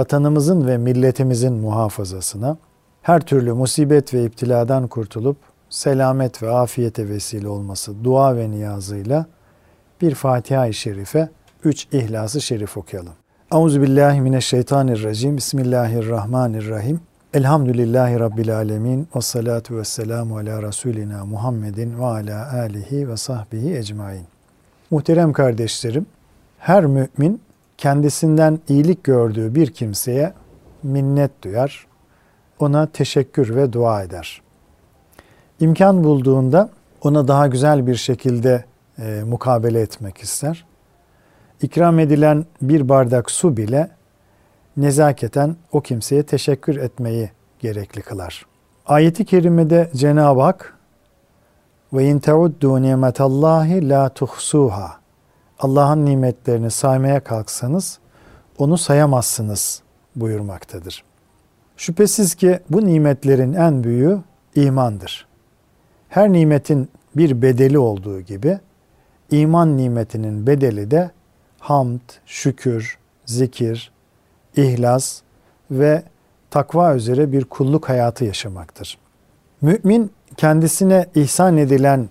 vatanımızın ve milletimizin muhafazasına, her türlü musibet ve iptiladan kurtulup selamet ve afiyete vesile olması dua ve niyazıyla bir Fatiha-i Şerife, üç İhlas-ı Şerif okuyalım. Euzubillahimineşşeytanirracim. Bismillahirrahmanirrahim. Elhamdülillahi Rabbil alemin. Ve salatu ve selamu ala Resulina Muhammedin ve ala alihi ve sahbihi ecmain. Muhterem kardeşlerim, her mümin kendisinden iyilik gördüğü bir kimseye minnet duyar, ona teşekkür ve dua eder. İmkan bulduğunda ona daha güzel bir şekilde e, mukabele etmek ister. İkram edilen bir bardak su bile nezaketen o kimseye teşekkür etmeyi gerekli kılar. Ayeti kerimede Cenab-ı Hak ve in teuddu nimetallahi la tuhsuha Allah'ın nimetlerini saymaya kalksanız onu sayamazsınız buyurmaktadır. Şüphesiz ki bu nimetlerin en büyüğü imandır. Her nimetin bir bedeli olduğu gibi iman nimetinin bedeli de hamd, şükür, zikir, ihlas ve takva üzere bir kulluk hayatı yaşamaktır. Mümin kendisine ihsan edilen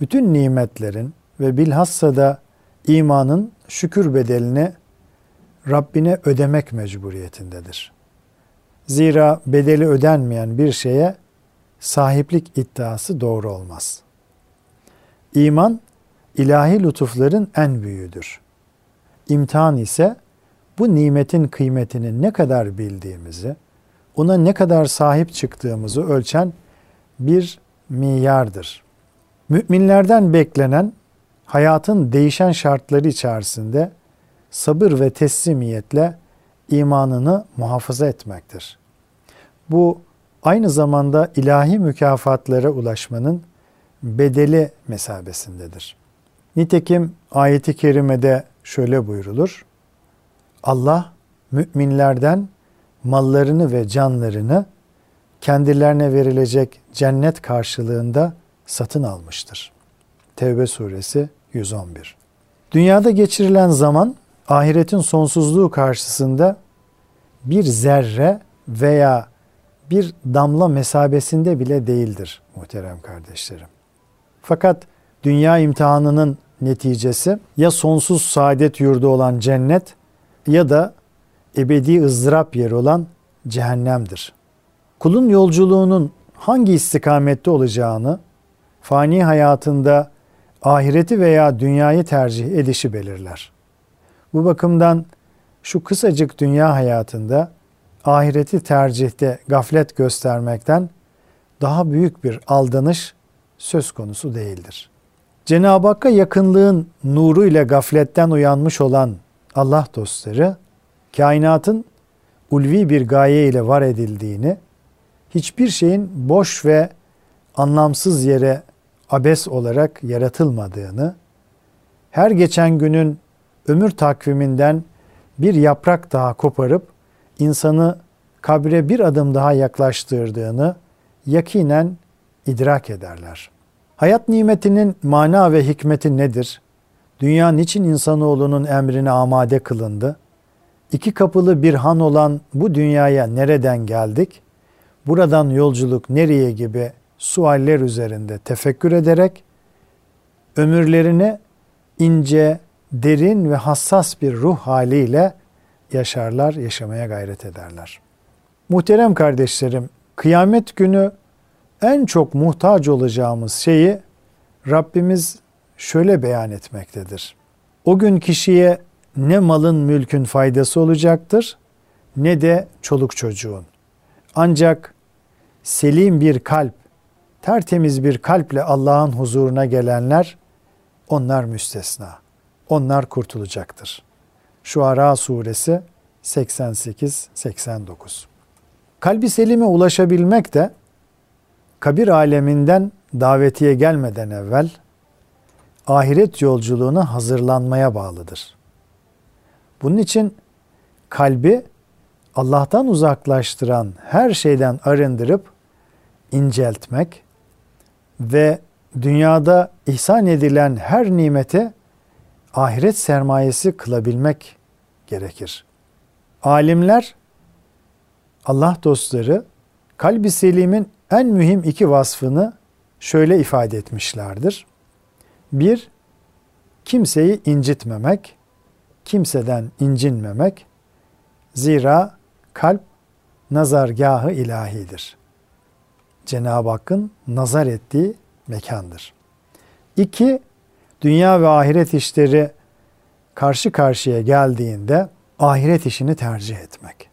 bütün nimetlerin ve bilhassa da imanın şükür bedelini Rabbine ödemek mecburiyetindedir. Zira bedeli ödenmeyen bir şeye sahiplik iddiası doğru olmaz. İman ilahi lütufların en büyüğüdür. İmtihan ise bu nimetin kıymetini ne kadar bildiğimizi, ona ne kadar sahip çıktığımızı ölçen bir miyardır. Müminlerden beklenen hayatın değişen şartları içerisinde sabır ve teslimiyetle imanını muhafaza etmektir. Bu aynı zamanda ilahi mükafatlara ulaşmanın bedeli mesabesindedir. Nitekim ayeti kerimede şöyle buyrulur. Allah müminlerden mallarını ve canlarını kendilerine verilecek cennet karşılığında satın almıştır. Tevbe suresi 111. Dünyada geçirilen zaman ahiretin sonsuzluğu karşısında bir zerre veya bir damla mesabesinde bile değildir muhterem kardeşlerim. Fakat dünya imtihanının neticesi ya sonsuz saadet yurdu olan cennet ya da ebedi ızdırap yeri olan cehennemdir. Kulun yolculuğunun hangi istikamette olacağını fani hayatında ahireti veya dünyayı tercih edişi belirler. Bu bakımdan şu kısacık dünya hayatında ahireti tercihte gaflet göstermekten daha büyük bir aldanış söz konusu değildir. Cenab-ı Hakk'a yakınlığın nuru ile gafletten uyanmış olan Allah dostları, kainatın ulvi bir gaye ile var edildiğini, hiçbir şeyin boş ve anlamsız yere abes olarak yaratılmadığını, her geçen günün ömür takviminden bir yaprak daha koparıp insanı kabre bir adım daha yaklaştırdığını yakinen idrak ederler. Hayat nimetinin mana ve hikmeti nedir? Dünya niçin insanoğlunun emrine amade kılındı? İki kapılı bir han olan bu dünyaya nereden geldik? Buradan yolculuk nereye gibi sualler üzerinde tefekkür ederek ömürlerini ince, derin ve hassas bir ruh haliyle yaşarlar, yaşamaya gayret ederler. Muhterem kardeşlerim, kıyamet günü en çok muhtaç olacağımız şeyi Rabbimiz şöyle beyan etmektedir. O gün kişiye ne malın mülkün faydası olacaktır ne de çoluk çocuğun. Ancak selim bir kalp, tertemiz bir kalple Allah'ın huzuruna gelenler onlar müstesna. Onlar kurtulacaktır. Şuara suresi 88-89 Kalbi selime ulaşabilmek de kabir aleminden davetiye gelmeden evvel ahiret yolculuğuna hazırlanmaya bağlıdır. Bunun için kalbi Allah'tan uzaklaştıran her şeyden arındırıp inceltmek ve dünyada ihsan edilen her nimete ahiret sermayesi kılabilmek gerekir. Alimler, Allah dostları kalbi selimin en mühim iki vasfını şöyle ifade etmişlerdir. Bir, kimseyi incitmemek, kimseden incinmemek. Zira kalp nazargahı ilahidir. Cenab-ı Hakk'ın nazar ettiği mekandır. İki, dünya ve ahiret işleri karşı karşıya geldiğinde ahiret işini tercih etmek.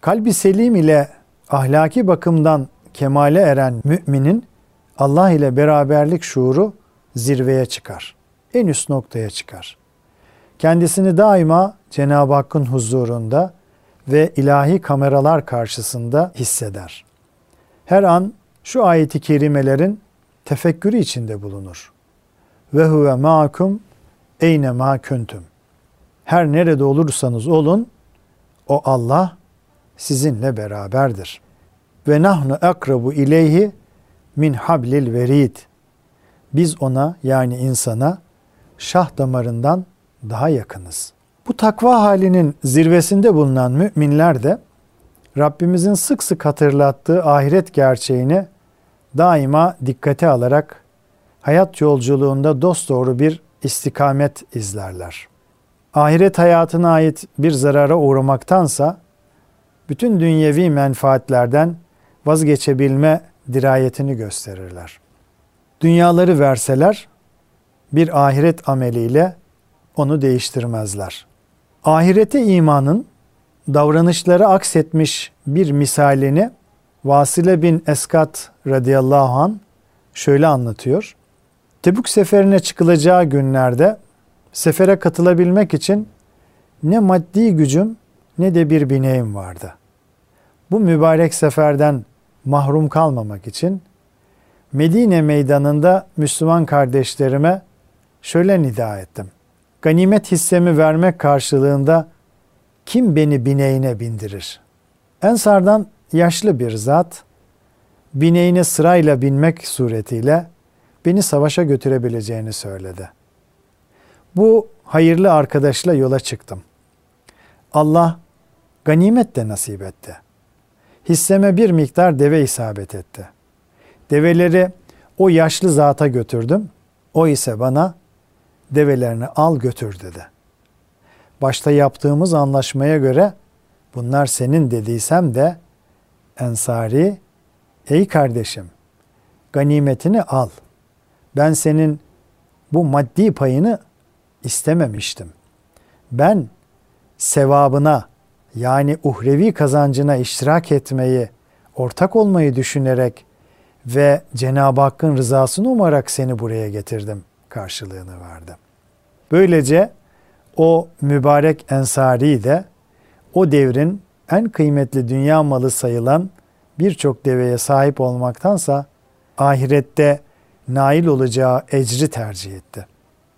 Kalbi selim ile ahlaki bakımdan kemale eren müminin Allah ile beraberlik şuuru zirveye çıkar. En üst noktaya çıkar. Kendisini daima Cenab-ı Hakk'ın huzurunda ve ilahi kameralar karşısında hisseder. Her an şu ayeti kerimelerin tefekkürü içinde bulunur. Ve huve ma'akum eyne ma kuntum. Her nerede olursanız olun o Allah sizinle beraberdir. Ve nahnu akrabu ileyhi min hablil verid. Biz ona yani insana şah damarından daha yakınız. Bu takva halinin zirvesinde bulunan müminler de Rabbimizin sık sık hatırlattığı ahiret gerçeğini daima dikkate alarak hayat yolculuğunda dosdoğru bir istikamet izlerler. Ahiret hayatına ait bir zarara uğramaktansa bütün dünyevi menfaatlerden vazgeçebilme dirayetini gösterirler. Dünyaları verseler bir ahiret ameliyle onu değiştirmezler. Ahirete imanın davranışları aksetmiş bir misalini Vasile bin Eskat radıyallahu an şöyle anlatıyor. Tebük seferine çıkılacağı günlerde sefere katılabilmek için ne maddi gücüm ne de bir bineğim vardı. Bu mübarek seferden mahrum kalmamak için Medine meydanında Müslüman kardeşlerime şöyle nida ettim. Ganimet hissemi vermek karşılığında kim beni bineğine bindirir? Ensardan yaşlı bir zat bineğine sırayla binmek suretiyle beni savaşa götürebileceğini söyledi. Bu hayırlı arkadaşla yola çıktım. Allah ganimet de nasip etti. Hisseme bir miktar deve isabet etti. Develeri o yaşlı zata götürdüm. O ise bana develerini al götür dedi. Başta yaptığımız anlaşmaya göre bunlar senin dediysem de Ensari, ey kardeşim ganimetini al. Ben senin bu maddi payını istememiştim. Ben sevabına yani uhrevi kazancına iştirak etmeyi, ortak olmayı düşünerek ve Cenab-ı Hakk'ın rızasını umarak seni buraya getirdim karşılığını verdim. Böylece o mübarek ensari de o devrin en kıymetli dünya malı sayılan birçok deveye sahip olmaktansa ahirette nail olacağı ecri tercih etti.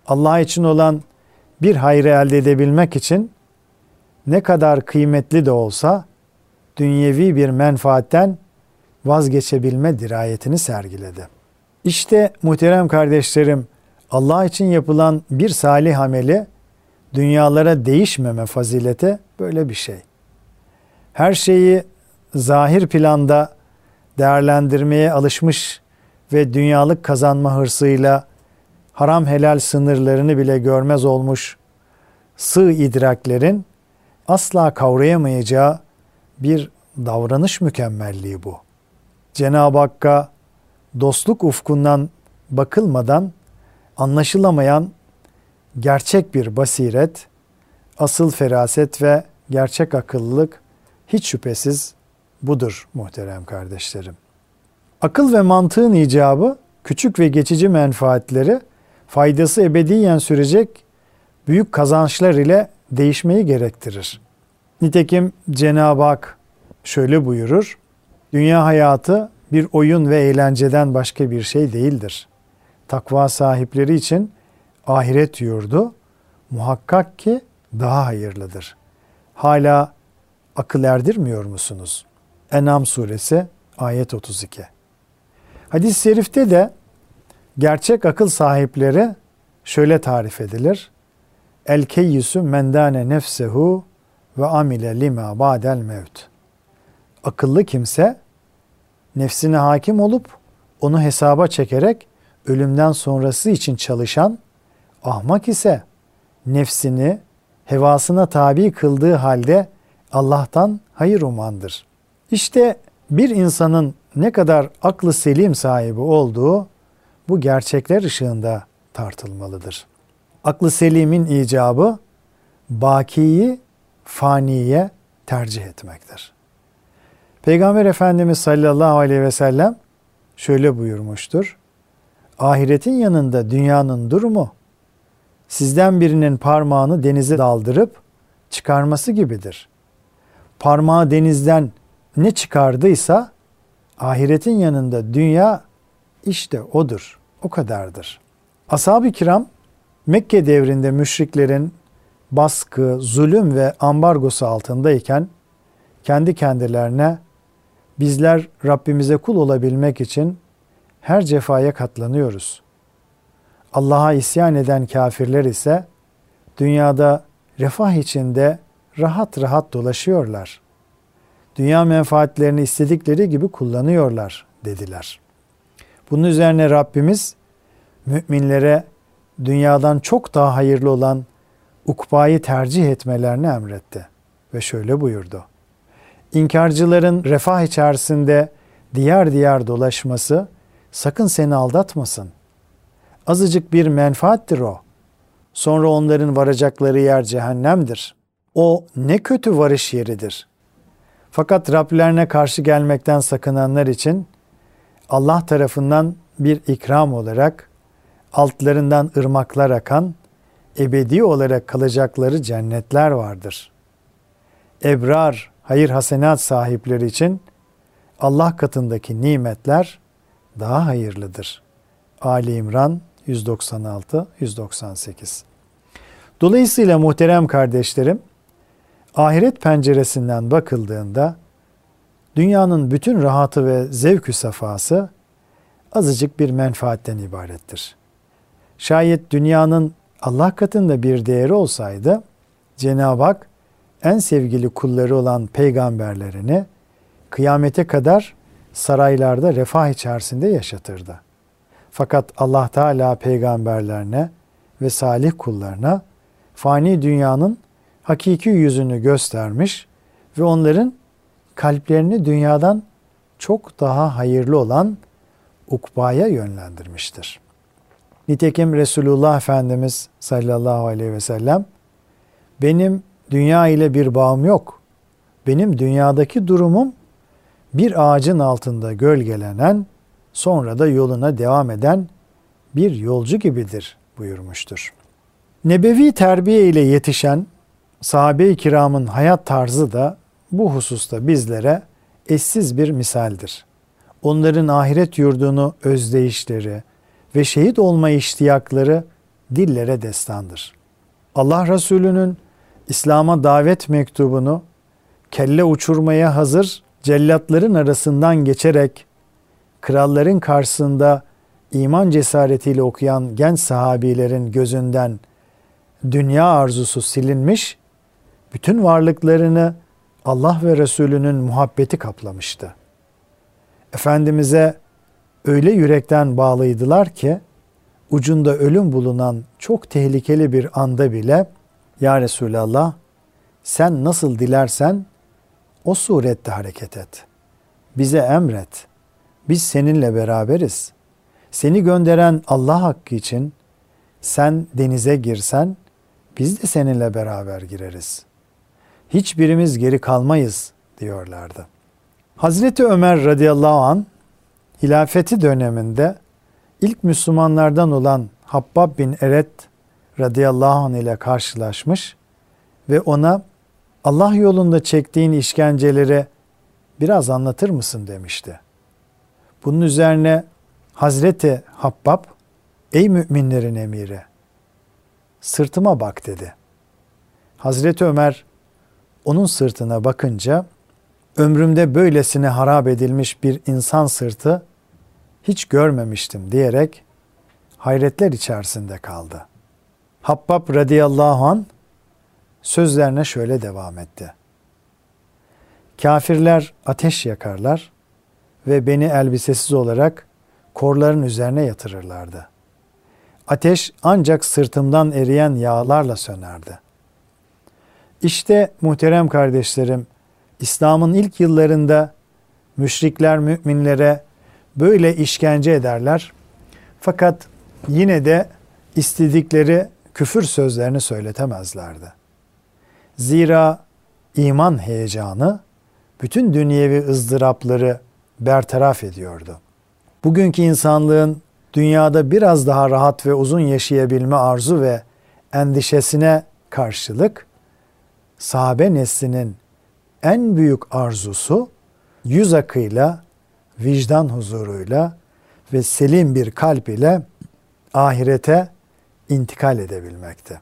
Allah için olan bir hayrı elde edebilmek için ne kadar kıymetli de olsa dünyevi bir menfaatten vazgeçebilme dirayetini sergiledi. İşte muhterem kardeşlerim Allah için yapılan bir salih ameli dünyalara değişmeme fazileti böyle bir şey. Her şeyi zahir planda değerlendirmeye alışmış ve dünyalık kazanma hırsıyla haram helal sınırlarını bile görmez olmuş sığ idraklerin asla kavrayamayacağı bir davranış mükemmelliği bu. Cenab-ı Hakk'a dostluk ufkundan bakılmadan anlaşılamayan gerçek bir basiret, asıl feraset ve gerçek akıllılık hiç şüphesiz budur muhterem kardeşlerim. Akıl ve mantığın icabı küçük ve geçici menfaatleri faydası ebediyen sürecek büyük kazançlar ile değişmeyi gerektirir. Nitekim Cenab-ı Hak şöyle buyurur. Dünya hayatı bir oyun ve eğlenceden başka bir şey değildir. Takva sahipleri için ahiret yurdu muhakkak ki daha hayırlıdır. Hala akıl erdirmiyor musunuz? Enam suresi ayet 32. Hadis-i şerifte de gerçek akıl sahipleri şöyle tarif edilir. El keyyüsü mendane nefsehu ve amile lima ba'del mevt. Akıllı kimse nefsine hakim olup onu hesaba çekerek ölümden sonrası için çalışan, ahmak ise nefsini hevasına tabi kıldığı halde Allah'tan hayır umandır. İşte bir insanın ne kadar aklı selim sahibi olduğu bu gerçekler ışığında tartılmalıdır. Aklı selimin icabı bakiyi faniye tercih etmektir. Peygamber Efendimiz sallallahu aleyhi ve sellem şöyle buyurmuştur. Ahiretin yanında dünyanın durumu sizden birinin parmağını denize daldırıp çıkarması gibidir. Parmağı denizden ne çıkardıysa ahiretin yanında dünya işte odur. O kadardır. Ashab-ı kiram Mekke devrinde müşriklerin baskı, zulüm ve ambargosu altındayken kendi kendilerine bizler Rabbimize kul olabilmek için her cefaya katlanıyoruz. Allah'a isyan eden kafirler ise dünyada refah içinde rahat rahat dolaşıyorlar. Dünya menfaatlerini istedikleri gibi kullanıyorlar dediler. Bunun üzerine Rabbimiz müminlere dünyadan çok daha hayırlı olan ukbayı tercih etmelerini emretti ve şöyle buyurdu. İnkarcıların refah içerisinde diğer diğer dolaşması sakın seni aldatmasın. Azıcık bir menfaattir o. Sonra onların varacakları yer cehennemdir. O ne kötü varış yeridir. Fakat Rablerine karşı gelmekten sakınanlar için Allah tarafından bir ikram olarak altlarından ırmaklar akan ebedi olarak kalacakları cennetler vardır. Ebrar, hayır hasenat sahipleri için Allah katındaki nimetler daha hayırlıdır. Ali İmran 196 198. Dolayısıyla muhterem kardeşlerim, ahiret penceresinden bakıldığında dünyanın bütün rahatı ve zevkü safası azıcık bir menfaatten ibarettir. Şayet dünyanın Allah katında bir değeri olsaydı Cenab-ı Hak en sevgili kulları olan peygamberlerini kıyamete kadar saraylarda refah içerisinde yaşatırdı. Fakat Allah Teala peygamberlerine ve salih kullarına fani dünyanın hakiki yüzünü göstermiş ve onların kalplerini dünyadan çok daha hayırlı olan ukbaya yönlendirmiştir. Nitekim Resulullah Efendimiz sallallahu aleyhi ve sellem benim dünya ile bir bağım yok. Benim dünyadaki durumum bir ağacın altında gölgelenen, sonra da yoluna devam eden bir yolcu gibidir buyurmuştur. Nebevi terbiye ile yetişen sahabe-i kiramın hayat tarzı da bu hususta bizlere eşsiz bir misaldir. Onların ahiret yurdunu özdeyişleri ve şehit olma iştiyakları dillere destandır. Allah Resulü'nün İslam'a davet mektubunu kelle uçurmaya hazır cellatların arasından geçerek kralların karşısında iman cesaretiyle okuyan genç sahabilerin gözünden dünya arzusu silinmiş, bütün varlıklarını Allah ve Resulünün muhabbeti kaplamıştı. Efendimiz'e öyle yürekten bağlıydılar ki ucunda ölüm bulunan çok tehlikeli bir anda bile Ya Resulallah sen nasıl dilersen o surette hareket et. Bize emret. Biz seninle beraberiz. Seni gönderen Allah hakkı için sen denize girsen biz de seninle beraber gireriz. Hiçbirimiz geri kalmayız diyorlardı. Hazreti Ömer radıyallahu an hilafeti döneminde ilk Müslümanlardan olan Habbab bin Eret radıyallahu anh ile karşılaşmış ve ona Allah yolunda çektiğin işkenceleri biraz anlatır mısın demişti. Bunun üzerine Hazreti Habbab, ey müminlerin emiri, sırtıma bak dedi. Hazreti Ömer onun sırtına bakınca ömrümde böylesine harap edilmiş bir insan sırtı hiç görmemiştim diyerek hayretler içerisinde kaldı. Habbab radıyallahu an sözlerine şöyle devam etti. Kafirler ateş yakarlar ve beni elbisesiz olarak korların üzerine yatırırlardı. Ateş ancak sırtımdan eriyen yağlarla sönerdi. İşte muhterem kardeşlerim, İslam'ın ilk yıllarında müşrikler müminlere böyle işkence ederler. Fakat yine de istedikleri küfür sözlerini söyletemezlerdi. Zira iman heyecanı bütün dünyevi ızdırapları bertaraf ediyordu. Bugünkü insanlığın dünyada biraz daha rahat ve uzun yaşayabilme arzu ve endişesine karşılık sahabe neslinin en büyük arzusu yüz akıyla, vicdan huzuruyla ve selim bir kalp ile ahirete intikal edebilmekte.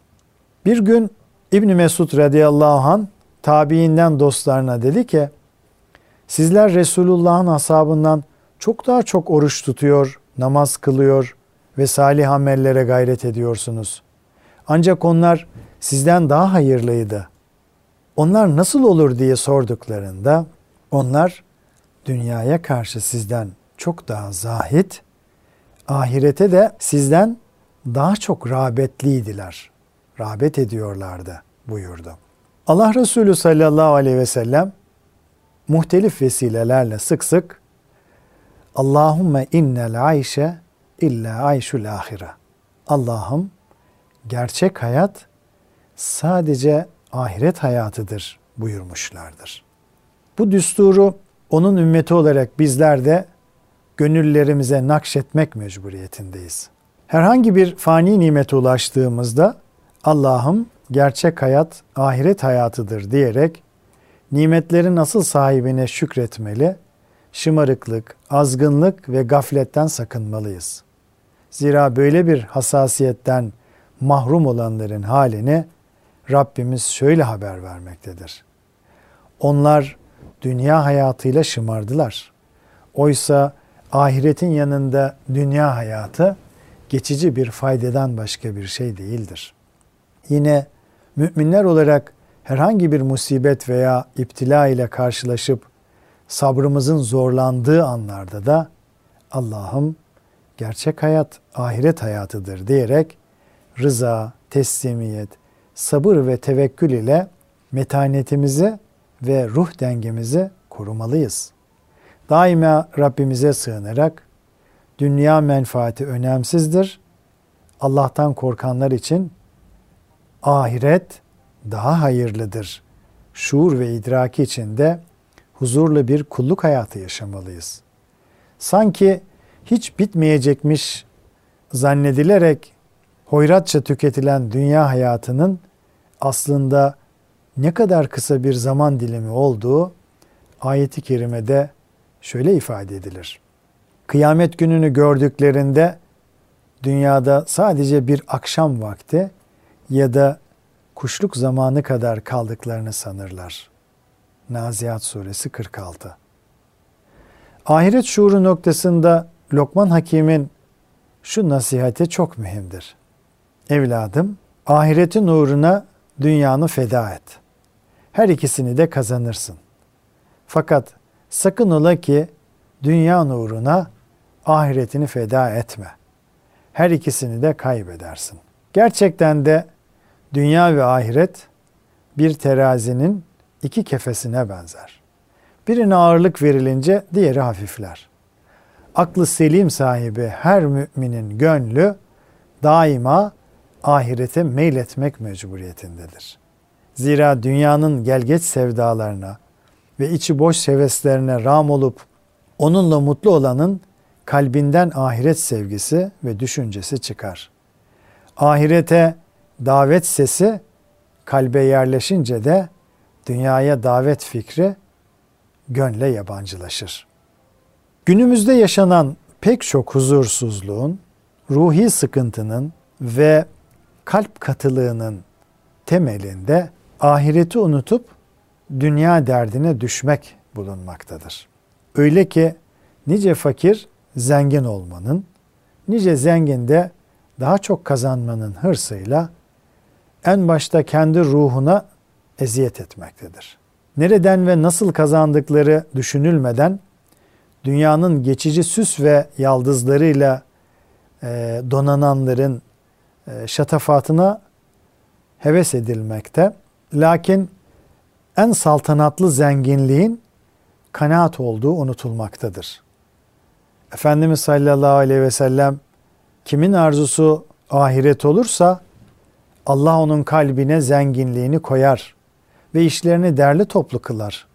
Bir gün İbn Mesud radıyallahu an tabiinden dostlarına dedi ki sizler Resulullah'ın ashabından çok daha çok oruç tutuyor, namaz kılıyor ve salih amellere gayret ediyorsunuz. Ancak onlar sizden daha hayırlıydı. Onlar nasıl olur diye sorduklarında onlar dünyaya karşı sizden çok daha zahit, ahirete de sizden daha çok rağbetliydiler. Rağbet ediyorlardı buyurdu. Allah Resulü sallallahu aleyhi ve sellem muhtelif vesilelerle sık sık Allahümme innel ayşe illa ayşul ahire. Allah'ım gerçek hayat sadece ahiret hayatıdır buyurmuşlardır. Bu düsturu onun ümmeti olarak bizler de gönüllerimize nakşetmek mecburiyetindeyiz. Herhangi bir fani nimete ulaştığımızda Allah'ım gerçek hayat ahiret hayatıdır diyerek nimetlerin asıl sahibine şükretmeli, şımarıklık, azgınlık ve gafletten sakınmalıyız. Zira böyle bir hassasiyetten mahrum olanların halini Rabbimiz şöyle haber vermektedir. Onlar dünya hayatıyla şımardılar. Oysa ahiretin yanında dünya hayatı geçici bir faydadan başka bir şey değildir. Yine müminler olarak herhangi bir musibet veya iptila ile karşılaşıp sabrımızın zorlandığı anlarda da Allah'ım gerçek hayat ahiret hayatıdır diyerek rıza, teslimiyet, sabır ve tevekkül ile metanetimizi ve ruh dengemizi korumalıyız. Daima Rabbimize sığınarak dünya menfaati önemsizdir. Allah'tan korkanlar için ahiret daha hayırlıdır. Şuur ve idraki içinde huzurlu bir kulluk hayatı yaşamalıyız. Sanki hiç bitmeyecekmiş zannedilerek hoyratça tüketilen dünya hayatının aslında ne kadar kısa bir zaman dilimi olduğu ayeti kerimede şöyle ifade edilir. Kıyamet gününü gördüklerinde dünyada sadece bir akşam vakti ya da kuşluk zamanı kadar kaldıklarını sanırlar. Nazihat suresi 46. Ahiret şuuru noktasında Lokman Hakim'in şu nasihati çok mühimdir. Evladım, ahiretin uğruna dünyanı feda et. Her ikisini de kazanırsın. Fakat sakın ola ki dünya uğruna ahiretini feda etme. Her ikisini de kaybedersin. Gerçekten de dünya ve ahiret bir terazinin iki kefesine benzer. Birine ağırlık verilince diğeri hafifler. Aklı selim sahibi her müminin gönlü daima ahirete meyletmek mecburiyetindedir. Zira dünyanın gelgeç sevdalarına ve içi boş heveslerine ram olup onunla mutlu olanın kalbinden ahiret sevgisi ve düşüncesi çıkar. Ahirete davet sesi kalbe yerleşince de dünyaya davet fikri gönle yabancılaşır. Günümüzde yaşanan pek çok huzursuzluğun, ruhi sıkıntının ve kalp katılığının temelinde ahireti unutup dünya derdine düşmek bulunmaktadır. Öyle ki nice fakir zengin olmanın, nice zengin de daha çok kazanmanın hırsıyla en başta kendi ruhuna eziyet etmektedir. Nereden ve nasıl kazandıkları düşünülmeden dünyanın geçici süs ve yaldızlarıyla e, donananların e, şatafatına heves edilmekte. Lakin en saltanatlı zenginliğin kanaat olduğu unutulmaktadır. Efendimiz sallallahu aleyhi ve sellem kimin arzusu ahiret olursa Allah onun kalbine zenginliğini koyar ve işlerini derli toplu kılar.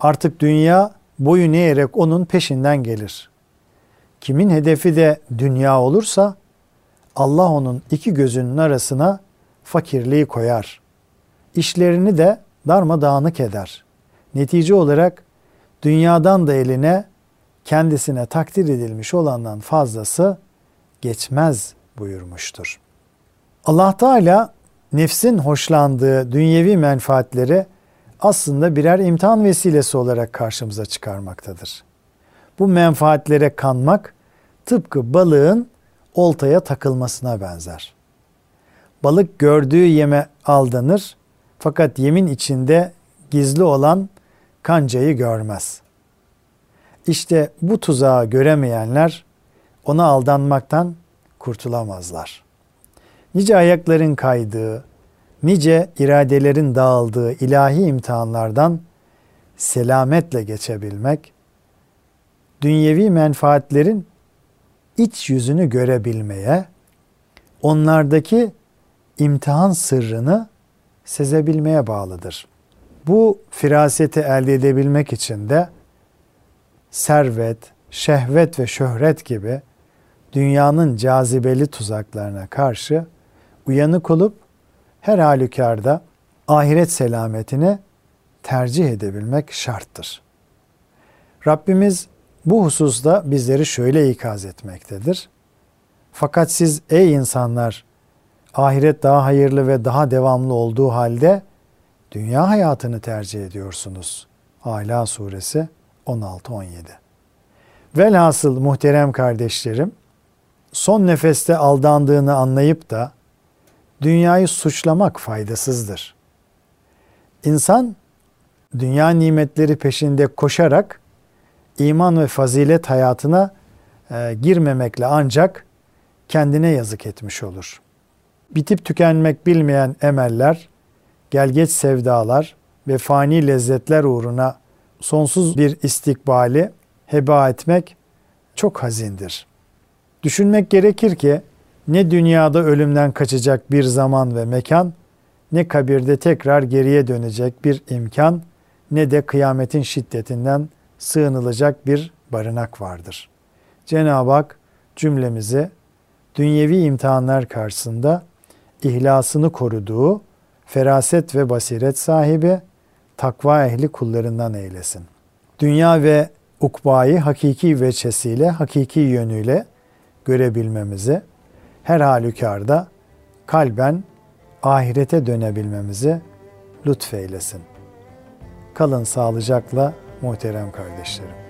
Artık dünya boyun eğerek onun peşinden gelir. Kimin hedefi de dünya olursa Allah onun iki gözünün arasına fakirliği koyar. İşlerini de darmadağınık eder. Netice olarak dünyadan da eline kendisine takdir edilmiş olandan fazlası geçmez buyurmuştur. Allah Teala nefsin hoşlandığı dünyevi menfaatleri aslında birer imtihan vesilesi olarak karşımıza çıkarmaktadır. Bu menfaatlere kanmak tıpkı balığın oltaya takılmasına benzer. Balık gördüğü yeme aldanır fakat yemin içinde gizli olan kancayı görmez. İşte bu tuzağı göremeyenler ona aldanmaktan kurtulamazlar. Nice ayakların kaydığı, nice iradelerin dağıldığı ilahi imtihanlardan selametle geçebilmek, dünyevi menfaatlerin iç yüzünü görebilmeye, onlardaki imtihan sırrını sezebilmeye bağlıdır. Bu firaseti elde edebilmek için de servet, şehvet ve şöhret gibi dünyanın cazibeli tuzaklarına karşı uyanık olup her halükarda ahiret selametini tercih edebilmek şarttır. Rabbimiz bu hususta bizleri şöyle ikaz etmektedir. Fakat siz ey insanlar ahiret daha hayırlı ve daha devamlı olduğu halde dünya hayatını tercih ediyorsunuz. Ala suresi 16-17 Velhasıl muhterem kardeşlerim, son nefeste aldandığını anlayıp da dünyayı suçlamak faydasızdır. İnsan dünya nimetleri peşinde koşarak iman ve fazilet hayatına e, girmemekle ancak kendine yazık etmiş olur. Bitip tükenmek bilmeyen emeller, gelgeç sevdalar ve fani lezzetler uğruna sonsuz bir istikbali heba etmek çok hazindir. Düşünmek gerekir ki ne dünyada ölümden kaçacak bir zaman ve mekan, ne kabirde tekrar geriye dönecek bir imkan, ne de kıyametin şiddetinden sığınılacak bir barınak vardır. Cenab-ı Hak cümlemizi dünyevi imtihanlar karşısında ihlasını koruduğu feraset ve basiret sahibi, takva ehli kullarından eylesin. Dünya ve ukbayı hakiki veçesiyle, hakiki yönüyle görebilmemizi, her halükarda kalben ahirete dönebilmemizi lütfeylesin. Kalın sağlıcakla muhterem kardeşlerim.